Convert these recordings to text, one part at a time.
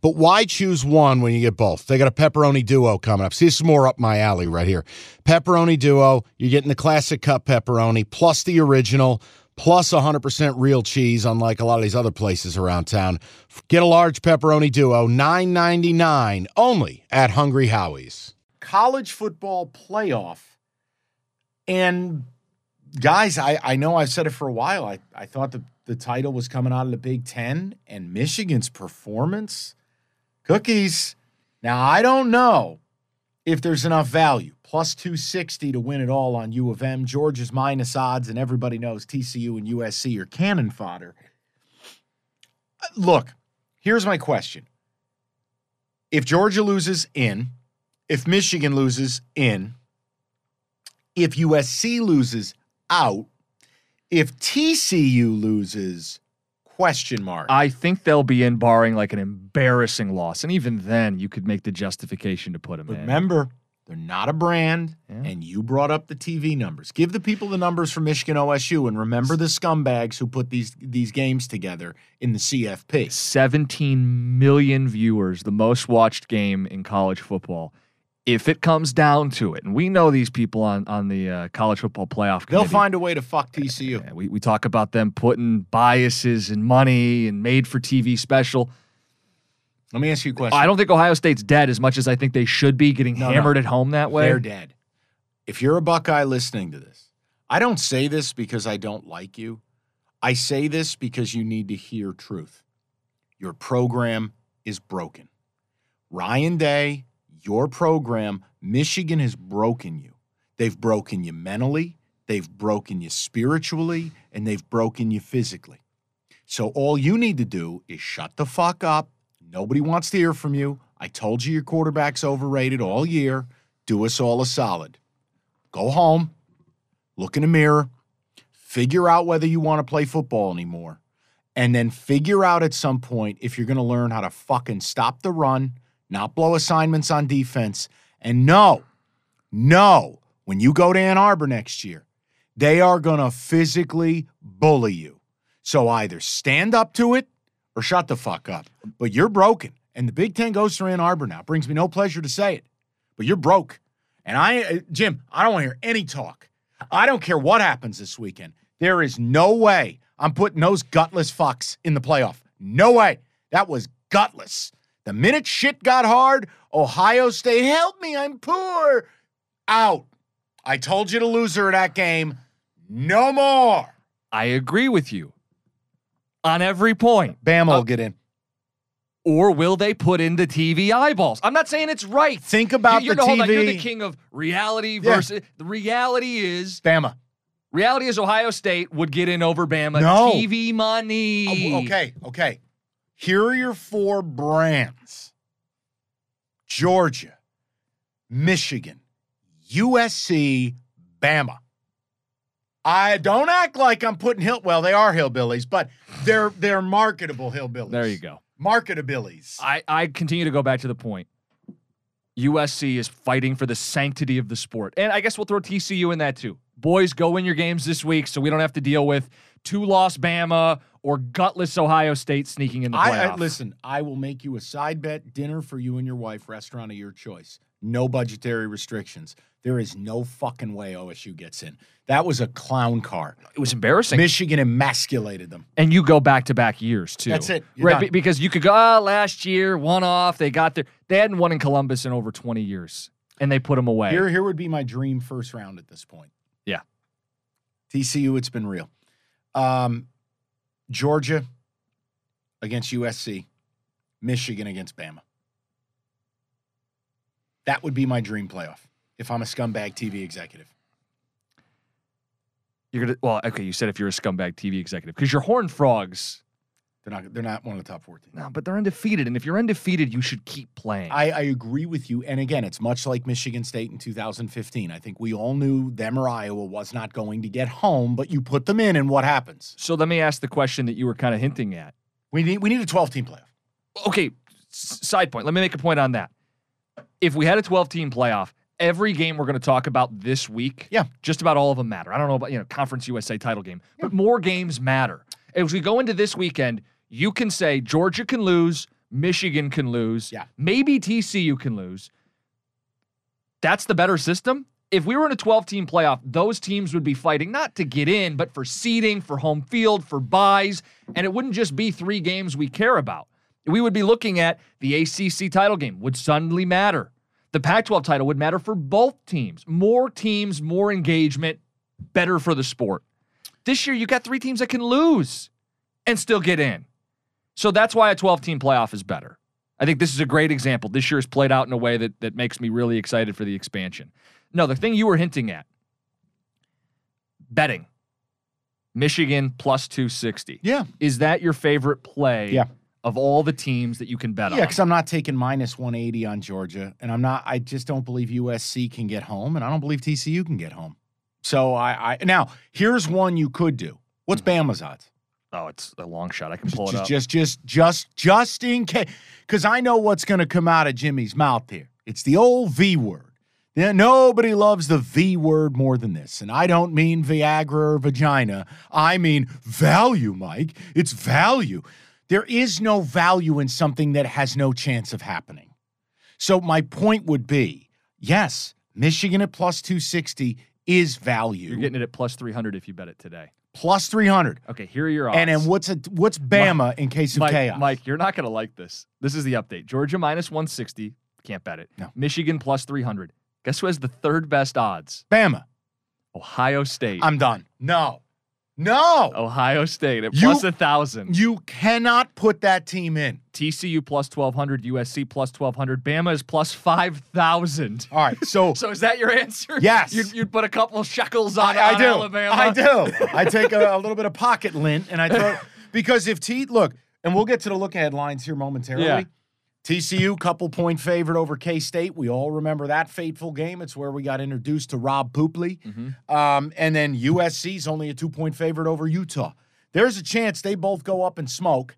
But why choose one when you get both? They got a pepperoni duo coming up. See, this is more up my alley right here. Pepperoni duo, you're getting the classic cup pepperoni plus the original plus 100% real cheese, unlike a lot of these other places around town. Get a large pepperoni duo, $9.99 only at Hungry Howie's. College football playoff. And guys, I, I know I've said it for a while. I, I thought the, the title was coming out of the Big Ten and Michigan's performance Cookies. Now, I don't know if there's enough value. Plus 260 to win it all on U of M. Georgia's minus odds, and everybody knows TCU and USC are cannon fodder. Uh, look, here's my question. If Georgia loses in, if Michigan loses in, if USC loses out, if TCU loses question mark. I think they'll be in barring like an embarrassing loss. And even then, you could make the justification to put them but in. Remember, they're not a brand, Yeah. and you brought up the TV numbers. Give the people the numbers for Michigan OSU, and remember the scumbags who put these these games together in the CFP. 17 million viewers, the most watched game in college football. If it comes down to it, and we know these people on, on the uh, college football playoff They'll find a way to fuck TCU. We, we talk about them putting biases and money and made for TV special. Let me ask you a question. I don't think Ohio State's dead as much as I think they should be getting No, no. hammered at home that way. They're dead. If you're a Buckeye listening to this, I don't say this because I don't like you. I say this because you need to hear truth. Your program is broken. Ryan Day, your program, Michigan has broken you. They've broken you mentally, they've broken you spiritually, and they've broken you physically. So all you need to do is shut the fuck up. Nobody wants to hear from you. I told you your quarterback's overrated all year. Do us all a solid. Go home, look in the mirror, figure out whether you want to play football anymore, and then figure out at some point if you're going to learn how to fucking stop the run, not blow assignments on defense, and no, no, when you go to Ann Arbor next year, they are going to physically bully you. So either stand up to it or shut the fuck up. But you're broken. And the Big Ten goes to Ann Arbor now. Brings me no pleasure to say it, but you're broke. And I, uh, Jim, I don't want to hear any talk. I don't care what happens this weekend. There is no way I'm putting those gutless fucks in the playoff. No way. That was gutless. The minute shit got hard, Ohio State, help me, I'm poor. Out. I told you to lose her that game. No more. I agree with you on every point. Bama Uh, will get in. Or will they put in the TV eyeballs? I'm not saying it's right. Think about you're, the hold on, you're the king of reality Yeah. versus the reality is Bama. reality is Ohio State would get in over Bama. No. TV money. Oh, okay, okay. Here are your four brands Georgia, Michigan, USC, Bama. I don't act like I'm putting hill. Well, they are hillbillies, but they're they're marketable hillbillies. There you go. Marketabilities. I, I continue to go back to the point. USC is fighting for the sanctity of the sport. And I guess we'll throw TCU in that too. Boys, go win your games this week so we don't have to deal with two loss Bama or gutless Ohio State sneaking in the I, playoff. I listen. I will make you a side bet dinner for you and your wife, restaurant of your choice. No budgetary restrictions. There is no fucking way OSU gets in. That was a clown car. it was embarrassing. Michigan emasculated them. and you go back to back years too. That's it. You're right? be- Because you could go oh, last year, one off. They got there. They hadn't won in Columbus in over 20 years, and they put them away. Here, here would be my dream first round at this point. Yeah. TCU, it's been real. Um, Georgia against USC, Michigan against Bama. That would be my dream playoff if I'm a scumbag TV executive. You're gonna well, okay. You said if you're a scumbag TV executive because your Horn Frogs, They're not. They're not one of the top 14. no, but they're undefeated, and if you're undefeated, you should keep playing. I, I agree with you. And again, it's much like Michigan State in 2015. I think we all knew them or Iowa was not going to get home, but you put them in, and what happens? so let me ask the question that you were kind of hinting at. We need we need a 12 team playoff. Okay, side point. Let me make a point on that. If we had a 12 team playoff, every game we're going to talk about this week, Yeah. just about all of them matter. I don't know about, you know, Conference USA title game, but more games matter. As we go into this weekend, you can say Georgia can lose, Michigan can lose, Yeah. maybe TCU can lose. That's the better system. If we were in a 12 team playoff, those teams would be fighting not to get in, but for seeding, for home field, for buys. And it wouldn't just be three games we care about. We would be looking at the ACC title game would suddenly matter. The Pac 12 title would matter for both teams. More teams, more engagement, better for the sport. This year, you got three teams that can lose and still get in. So that's why a 12 team playoff is better. I think this is a great example. This year has played out in a way that, that makes me really excited for the expansion. No, the thing you were hinting at betting Michigan plus 260. Yeah. Is that your favorite play Yeah. of all the teams that you can bet Yeah, on? Yeah, because I'm not taking minus 180 on Georgia, and I'm not. I just don't believe USC can get home, and I don't believe TCU can get home. So I, I now here's one you could do. What's mm-hmm. Bama's odds? Oh, it's a long shot. I can pull it Just, up. just, just, just, just in case, because I know what's going to come out of Jimmy's mouth here. It's the old V word. Yeah, nobody loves the V word more than this, and I don't mean Viagra or vagina. I mean value, Mike. It's value. There is no value in something that has no chance of happening. So my point would be, yes, Michigan at plus two sixty is value. You're getting it at plus 300 if you bet it today. Plus three hundred. Okay, here are your odds. And then what's a, what's Bama in case of Mike, chaos? Mike, you're not going to like this. This is the update. Georgia minus 160. Can't bet it. No. Michigan plus 300. Guess who has the third best odds? Bama. Ohio State. I'm done. No. No. Ohio State at You- plus a thousand. You cannot put that team in. TCU plus 1200. USC plus 1200. Bama is plus 5,000. All right. So So is that your answer? Yes. You'd, you'd put a couple shekels on, I, I on do. Alabama. I do. I take a, a little bit of pocket lint and I throw because if T look, and we'll get to the look ahead lines here momentarily. Yeah. TCU couple point favorite over K State. We all remember that fateful game. It's where we got introduced to Rob Poopley. Mhm. Um, and then USC's only a two point favorite over Utah. There's a chance they both go up and smoke.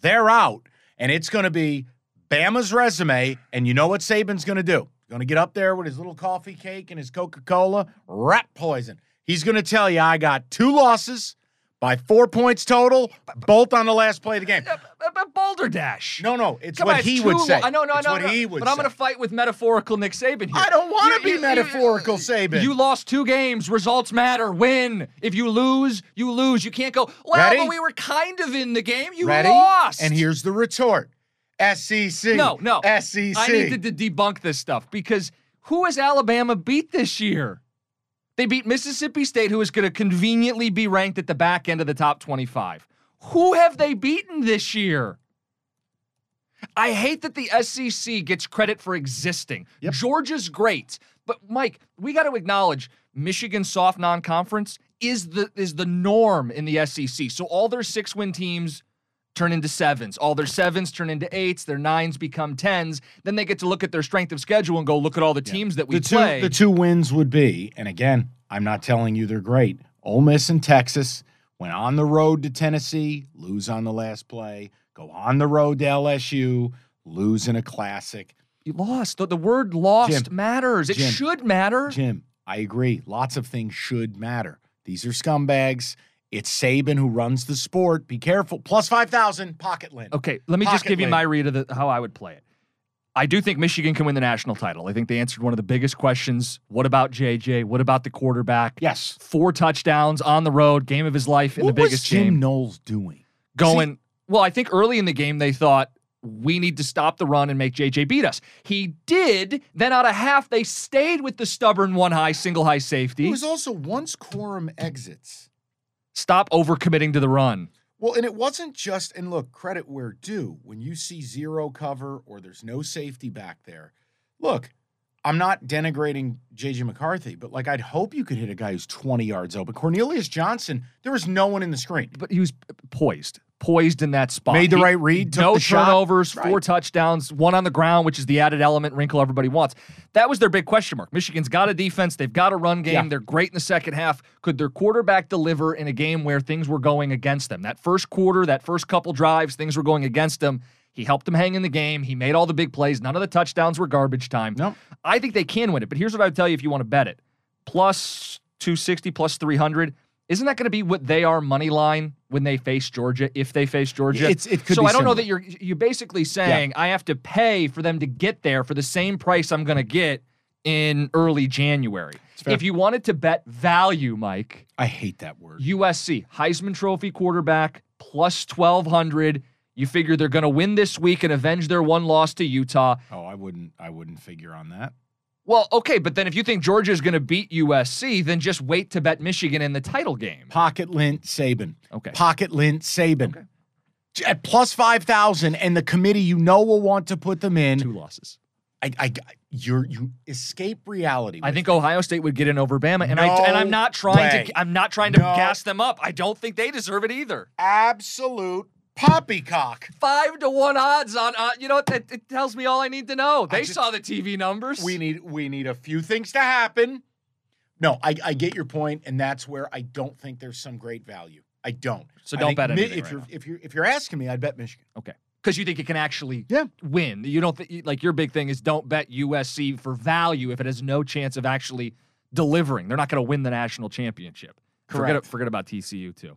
They're out, and it's going to be Bama's resume. And you know what Saban's going to do? Going to get up there with his little coffee cake and his Coca Cola, rat poison. He's going to tell you, I got two losses by four points total, both on the last play of the game. Uh, uh, uh, Boulder Dash. No, no, it's Come what on, he would say. I know, no, it's no, what no. he would but I'm going to fight with metaphorical Nick Saban here. I don't want to be you- you- metaphorical, Saban. You lost two games. Results matter. Win. If you lose, you lose. You can't go, well, Ready? but we were kind of in the game. You Ready? lost. And here's the retort. SEC. No, no. SEC. I need to de- debunk this stuff because who has Alabama beat this year? They beat Mississippi State, who is going to conveniently be ranked at the back end of the top 25. Who have they beaten this year? I hate that the SEC gets credit for existing. Yep. Georgia's great, but Mike, we got to acknowledge Michigan's soft non-conference is the is the norm in the SEC. So all their six-win teams turn into sevens. All their sevens turn into eights. Their nines become tens. Then they get to look at their strength of schedule and go, look at all the teams that we the two, play. the two wins would be, and again, I'm not telling you they're great. Ole Miss and Texas went on the road to Tennessee, lose on the last play. Go on the road to LSU, lose in a classic. you lost. The, the word lost Jim, matters. It Jim, should matter. Jim, I agree. Lots of things should matter. These are scumbags. It's Saban who runs the sport. Be careful. Plus 5,000, pocket lint. Okay, let me just Pocket give you my read of the, how I would play it. I do think Michigan can win the national title. I think they answered one of the biggest questions. What about JJ? What about the quarterback? Yes. Four touchdowns on the road, game of his life in what the biggest was Jim game. Knowles doing? Going, well, I think early in the game they thought we need to stop the run and make JJ beat us. He did. Then out of half, they stayed with the stubborn one high, single high safety. It was also once quorum exits. Stop overcommitting to the run. Well, and it wasn't just, and look, credit where due. When you see zero cover or there's no safety back there, look, I'm not denigrating JJ McCarthy, but like I'd hope you could hit a guy who's 20 yards open. Cornelius Johnson, there was no one in the screen. But he was poised, poised in that spot. Made the He- right read, took no the shot. turnovers, four Right. touchdowns, one on the ground, which is the added element wrinkle everybody wants. That was their big question mark. Michigan's got a defense, they've got a run game, Yeah. they're great in the second half. Could their quarterback deliver in a game where things were going against them? That first quarter, that first couple drives, things were going against them. He helped them hang in the game. He made all the big plays. None of the touchdowns were garbage time. No. I think they can win it. But here's what I would tell you if you want to bet it plus 260, plus 300. Isn't that going to be what they are money line when they face Georgia, if they face Georgia? It's- it could so I don't know that you're you're basically saying I have to pay for them to get there for the same price I'm going to get in early January. If you wanted to bet value, Mike, I hate that word. USC Heisman Trophy quarterback plus 1200. You figure they're going to win this week and avenge their one loss to Utah. oh, I wouldn't I wouldn't figure on that. Well, okay, but then if you think Georgia is going to beat USC, then just wait to bet Michigan in the title game. Pocket lint Saban. Okay. Pocket lint Saban. Okay. At plus 5,000 and the committee you know will want to put them in. Two losses. I, I you're you escape reality. I think. Ohio State would get in over Bama, and I and I'm not trying way. to I'm not trying to No. gas them up. I don't think they deserve it either. absolute poppycock. Five to one odds on uh, you know what? It, it tells me all I need to know. They just- saw the TV numbers. We need we need a few things to happen. No, I, I get your point, and that's where I don't think there's some great value. I don't. So I don't bet Mi- anything if right you're now. if you're if you're asking me, I'd bet Michigan. okay, because you think it can actually Yeah. win. You don't think like your big thing is don't bet USC for value if it has no chance of actually delivering. They're not going to win the national championship. Forget Correct. forget about TCU too.